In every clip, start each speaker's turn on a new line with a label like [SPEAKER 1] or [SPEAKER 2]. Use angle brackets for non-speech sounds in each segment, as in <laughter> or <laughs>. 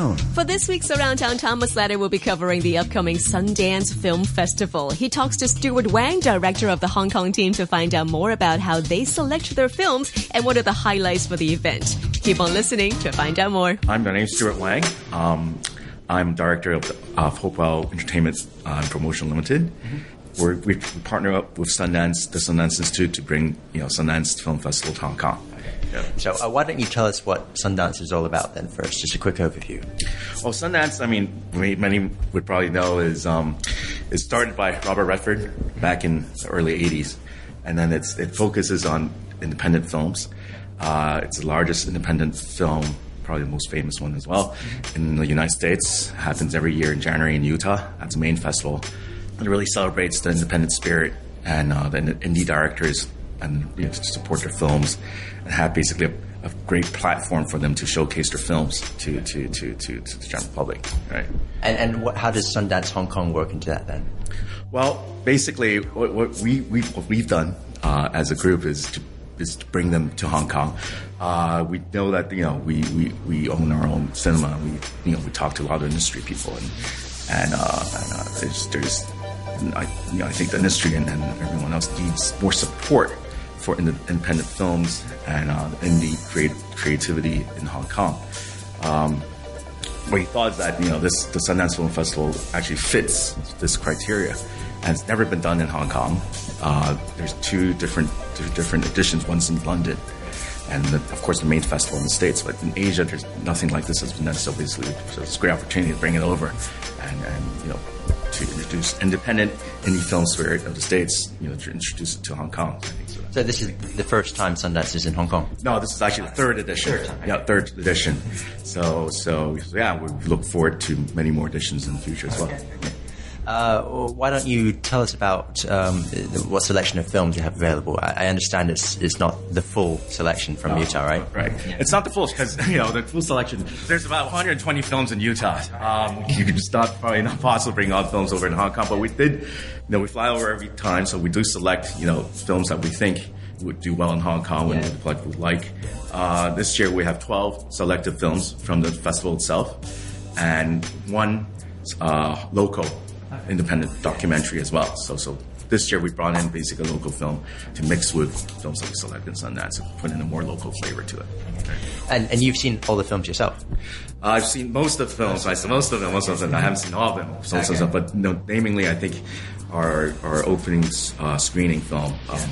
[SPEAKER 1] town.
[SPEAKER 2] For this week's Around Town, Thomas Latter will be covering the upcoming Sundance Film Festival. He talks to Stuart Wang, director of the Hong Kong team, to find out more about how they select their films and what are the highlights for the event. Keep on listening to find out more.
[SPEAKER 3] I'm my name's Stuart Wang. Um, I'm director of, of Hopewell Entertainment uh, Promotion Limited. Mm-hmm. We're, we partner up with Sundance, the Sundance Institute, to bring you know Sundance Film Festival to Hong Kong.
[SPEAKER 4] Yeah. So, uh, why don't you tell us what Sundance is all about then first? Just a quick overview.
[SPEAKER 3] Well, Sundance, I mean, many would probably know, is um, it started by Robert Redford back in the early 80s. And then it focuses on independent films. Uh, it's the largest independent film, probably the most famous one as well, in the United States. Happens every year in January in Utah. That's the main festival. It really celebrates the independent spirit and uh, the indie directors and you know, to support their films and have basically a, a, great platform for them to showcase their films to, to, to, to, to the general public, right?
[SPEAKER 4] And, and what, how does Sundance Hong Kong work into that then?
[SPEAKER 3] Well, basically, what, what we, we, what we've done uh, as a group is to is to bring them to Hong Kong. Uh, we know that you know we, we, we own our own cinema. We you know we talk to a lot of industry people and and, uh, and uh, there's, there's I, you know, I think the industry and, and everyone else needs more support for independent films and uh, indie create, creativity in Hong Kong. Um, he thought is that you know this the Sundance Film Festival actually fits this criteria, and it's never been done in Hong Kong. Uh, there's two different two different editions. One's in London, and the, of course the main festival in the states. But in Asia, there's nothing like this has been done. So basically, so it's a great opportunity to bring it over, and, and you know introduce independent indie film spirit of the states. You know to introduce it to Hong Kong.
[SPEAKER 4] So. so. this is the first time Sundance is in Hong Kong.
[SPEAKER 3] No, this is actually the third edition.
[SPEAKER 4] Third time.
[SPEAKER 3] Yeah, third edition. So so yeah, we look forward to many more editions in the future as well.
[SPEAKER 4] Okay. Uh, why don't you tell us about um, what selection of films you have available? I, I, understand it's it's not the full selection from Utah, right?
[SPEAKER 3] Right. Yeah. It's not the full because <laughs> you know the full selection. There's about 120 films in Utah. Um, you just not probably not possible bring all films over in Hong Kong, but we did. You know, we fly over every time, so we do select you know films that we think would do well in Hong Kong and yeah. would like. Uh, this year we have 12 selected films from the festival itself, and one uh, local independent documentary as well. So, so this year we brought in basically a local film to mix with films like we selected in Sundance to put in a more local flavor to it.
[SPEAKER 4] Okay. And, and you've seen all the films yourself?
[SPEAKER 3] Uh, I've seen most of the films. I saw most of them, most of them. I haven't seen all of them. So, okay. so, but no, namingly, I think our our opening uh, screening film, um,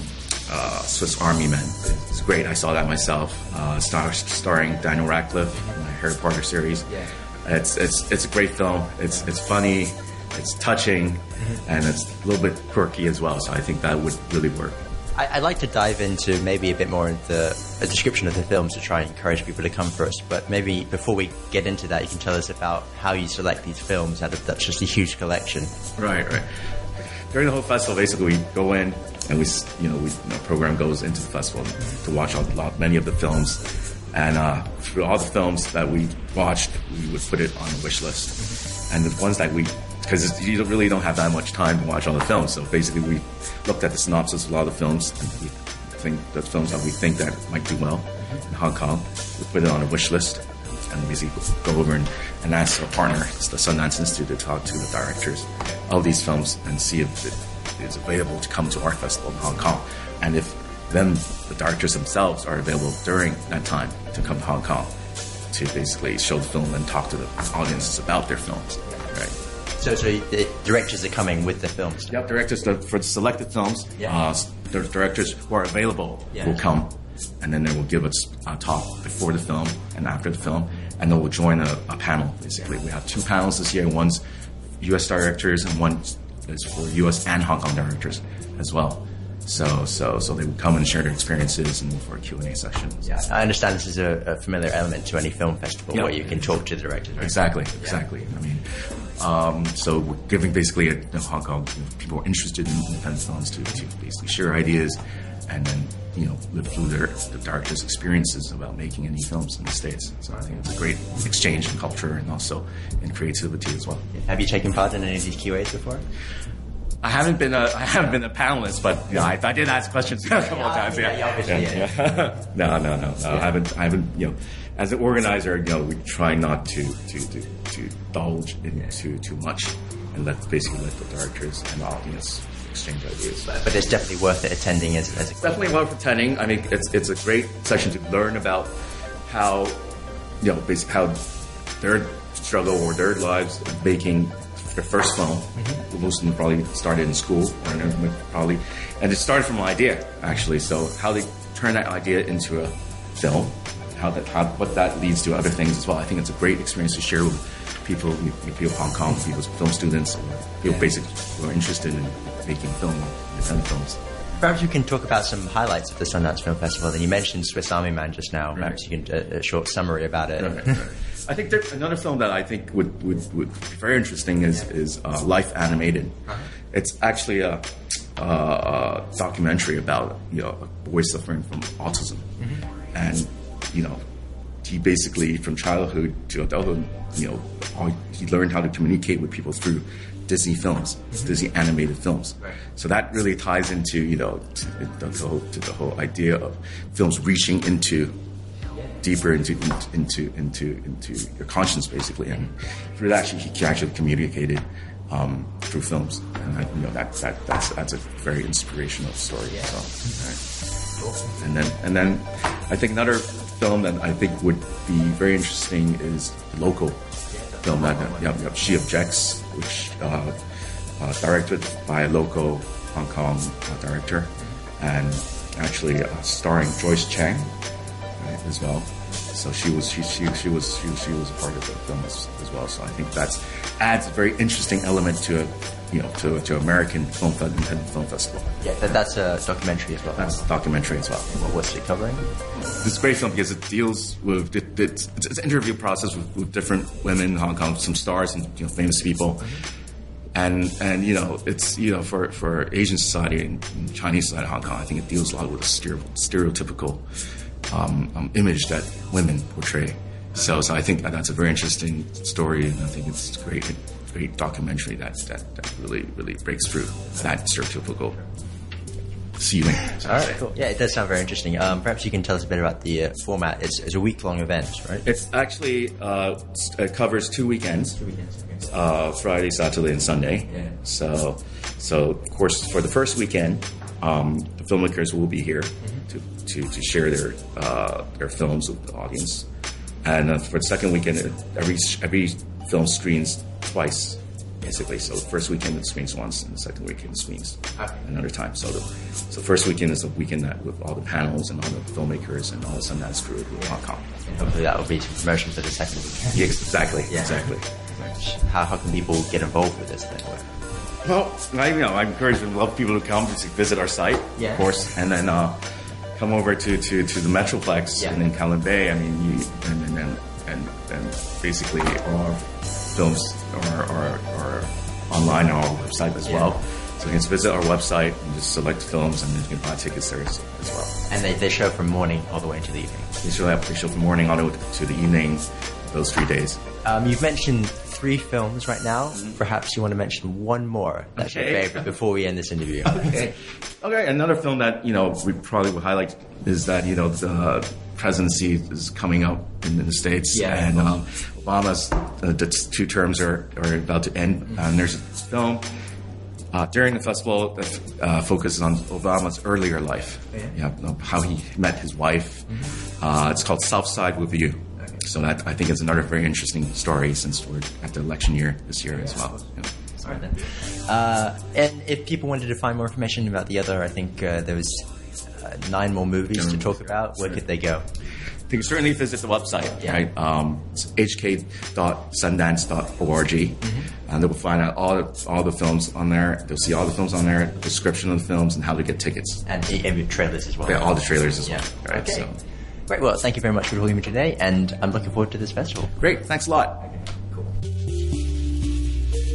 [SPEAKER 3] uh, Swiss Army Man, it's great. I saw that myself. Uh, star, starring Daniel Radcliffe, in the Harry Potter series. Yeah. It's it's it's a great film. It's it's funny it's touching, mm-hmm. and it's a little bit quirky as well. So I think that would really work.
[SPEAKER 4] I, would like to dive into maybe a bit more into a description of the films to try and encourage people to come first. But maybe before we get into that, you can tell us about how you select these films out of that's just a huge collection.
[SPEAKER 3] Right, right. During the whole festival, basically, we go in and we, you know, we, you know, program goes into the festival to watch a lot, many of the films. And uh, through all the films that we watched, we would put it on a wish list. And the ones that we because you really don't have that much time to watch all the films. So basically, we looked at the synopsis of a lot of the films, and we think the films that we think that might do well in Hong Kong. We put it on a wish list, and basically go over and, and ask our partner, the Sundance Institute, to talk to the directors of these films and see if it is available to come to our festival in Hong Kong, and if then the directors themselves are available during that time to come to Hong Kong to basically show the film and talk to the audiences about their films. Right.
[SPEAKER 4] So, so the directors are coming with the films.
[SPEAKER 3] Yep, directors the, for the selected films. Yeah. Uh, the directors who are available yeah. will come, and then they will give us a talk before the film and after the film, and they will join a, a panel. Basically, we have two panels this year. One's U.S. directors, and one is for U.S. and Hong Kong directors as well. So, so, so they would come and share their experiences and for a Q&A session.
[SPEAKER 4] Yeah, I understand this is a, a familiar element to any film festival yep. where you can talk to the directors. Right?
[SPEAKER 3] Exactly, exactly. Yeah. I mean, um, so we're giving basically a, Hong Kong you know, people are interested in independent films to, to basically share ideas and then you know live through their the darkest experiences about making any films in the states. So I think it's a great exchange in culture and also in creativity as well.
[SPEAKER 4] Have you taken part in any of these QAs before?
[SPEAKER 3] I haven't been a I haven't been a panelist, but you know, I, I did ask questions <laughs> a couple of times. Yeah, yeah, yeah. yeah. <laughs> no, no, no, no. I haven't I haven't you know as an organizer, you know, we try not to to to, to indulge into too much, and let basically let the directors and the audience exchange ideas.
[SPEAKER 4] But it's definitely worth it attending as, as a
[SPEAKER 3] Definitely worth attending. I mean, it's it's a great session to learn about how you know basically how their struggle or their lives making their first film. Mm-hmm. Most of them probably started in school, or in- probably, and it started from an idea actually. So how they turn that idea into a film, how that how, what that leads to other things as well. I think it's a great experience to share with people, people of Hong Kong, people, film students, people basically who are interested in making film, independent films.
[SPEAKER 4] Perhaps you can talk about some highlights of the Sundance Film Festival. Then you mentioned Swiss Army Man just now. Perhaps you can uh, a short summary about it.
[SPEAKER 3] I think there, another film that I think would, would, would be very interesting is, is uh, Life Animated. It's actually a, a, a documentary about you know a boy suffering from autism, and you know he basically from childhood to adulthood, you know, he learned how to communicate with people through Disney films, Disney animated films. So that really ties into you know to the, the whole to the whole idea of films reaching into deeper into into into into your conscience basically. And through that he, he actually communicated um, through films. And I, you know that, that that's that's a very inspirational story so, right. and then and then I think another film that I think would be very interesting is local film that yeah, yeah, She Objects which uh, uh, directed by a local Hong Kong uh, director and actually uh, starring Joyce Cheng right, as well. So she was she, she, she was she, she was part of the film as, as well. So I think that adds a very interesting element to a you know to to American film film festival.
[SPEAKER 4] Yeah, that, that's a documentary as well.
[SPEAKER 3] That's a documentary as well.
[SPEAKER 4] What- What's it covering?
[SPEAKER 3] It's a great film because it deals with it, it's, it's an interview process with, with different women in Hong Kong, some stars and you know famous people. And and you know it's you know for, for Asian society and Chinese society in Hong Kong, I think it deals a lot with the stereotypical um, um, image that women portray. So, so I think that's a very interesting story, and I think it's great, great documentary that, that, that really, really breaks through that stereotypical ceiling. so to
[SPEAKER 4] All right, cool. Yeah, it does sound very interesting. Um, perhaps you can tell us a bit about the uh, format. It's, it's a week long event, right?
[SPEAKER 3] It's actually uh, s- it covers two weekends, uh, Friday, Saturday, and Sunday.
[SPEAKER 4] Yeah.
[SPEAKER 3] So, so of course, for the first weekend, um, the filmmakers will be here to, to, to share their uh, their films with the audience, and uh, for the second weekend, every every film screens twice. Basically, so the first weekend it screens once, and the second weekend it screens another time. So the so first weekend is a weekend that with all the panels and all the filmmakers and all the Sundance crew in Hong Kong.
[SPEAKER 4] Hopefully that will be some promotion for the second weekend.
[SPEAKER 3] Yeah, exactly,
[SPEAKER 4] Yeah.
[SPEAKER 3] exactly.
[SPEAKER 4] How, how can people get involved with this thing?
[SPEAKER 3] Well, I, you know, I encourage and love people to come to visit our site,
[SPEAKER 4] Yeah.
[SPEAKER 3] of course, and then uh, come over to, to, to the Metroplex
[SPEAKER 4] Yeah.
[SPEAKER 3] and in Kowloon Bay. I mean, you, and, and, and, and, and basically all films are, are, are online on our website as
[SPEAKER 4] Yeah.
[SPEAKER 3] well. So you can just visit our website and just select films, and then you can buy tickets there as, as well.
[SPEAKER 4] And they, they show from morning all the way into the evening.
[SPEAKER 3] They show up, they show from morning all the way to the evening, those three days.
[SPEAKER 4] Um, you've mentioned three films right now. Perhaps you want to mention one more. That's your
[SPEAKER 3] Okay.
[SPEAKER 4] favorite before we end this interview. <laughs>
[SPEAKER 3] Okay. Okay. Another film that you know we probably would highlight is that you know the presidency is coming up in the states,
[SPEAKER 4] Yeah.
[SPEAKER 3] and um, Obama's uh, the two terms are, are about to end. And there's a film uh, during the festival that uh, focuses on Obama's earlier life, yeah, you know, how he met his wife. Uh, it's called South Side with You. So that I think is another very interesting story since we're at the election year this year as well. Yeah.
[SPEAKER 4] All right then. Uh, and if people wanted to find more information about the other, I think uh, there was nine more movies to talk about. Where could they go?
[SPEAKER 3] They can certainly visit the website,
[SPEAKER 4] Yeah.
[SPEAKER 3] right? Um, hk.sundance.org,
[SPEAKER 4] Mm-hmm.
[SPEAKER 3] and they will find out all the, all the films on there. They'll see all the films on there, description of the films, and how to get tickets.
[SPEAKER 4] And, and trailers as well.
[SPEAKER 3] Yeah, all the trailers as
[SPEAKER 4] Yeah.
[SPEAKER 3] well. Right,
[SPEAKER 4] okay.
[SPEAKER 3] so
[SPEAKER 4] Great. Well, thank you very much for joining me today, and I'm looking forward to this festival.
[SPEAKER 3] great. Thanks a lot.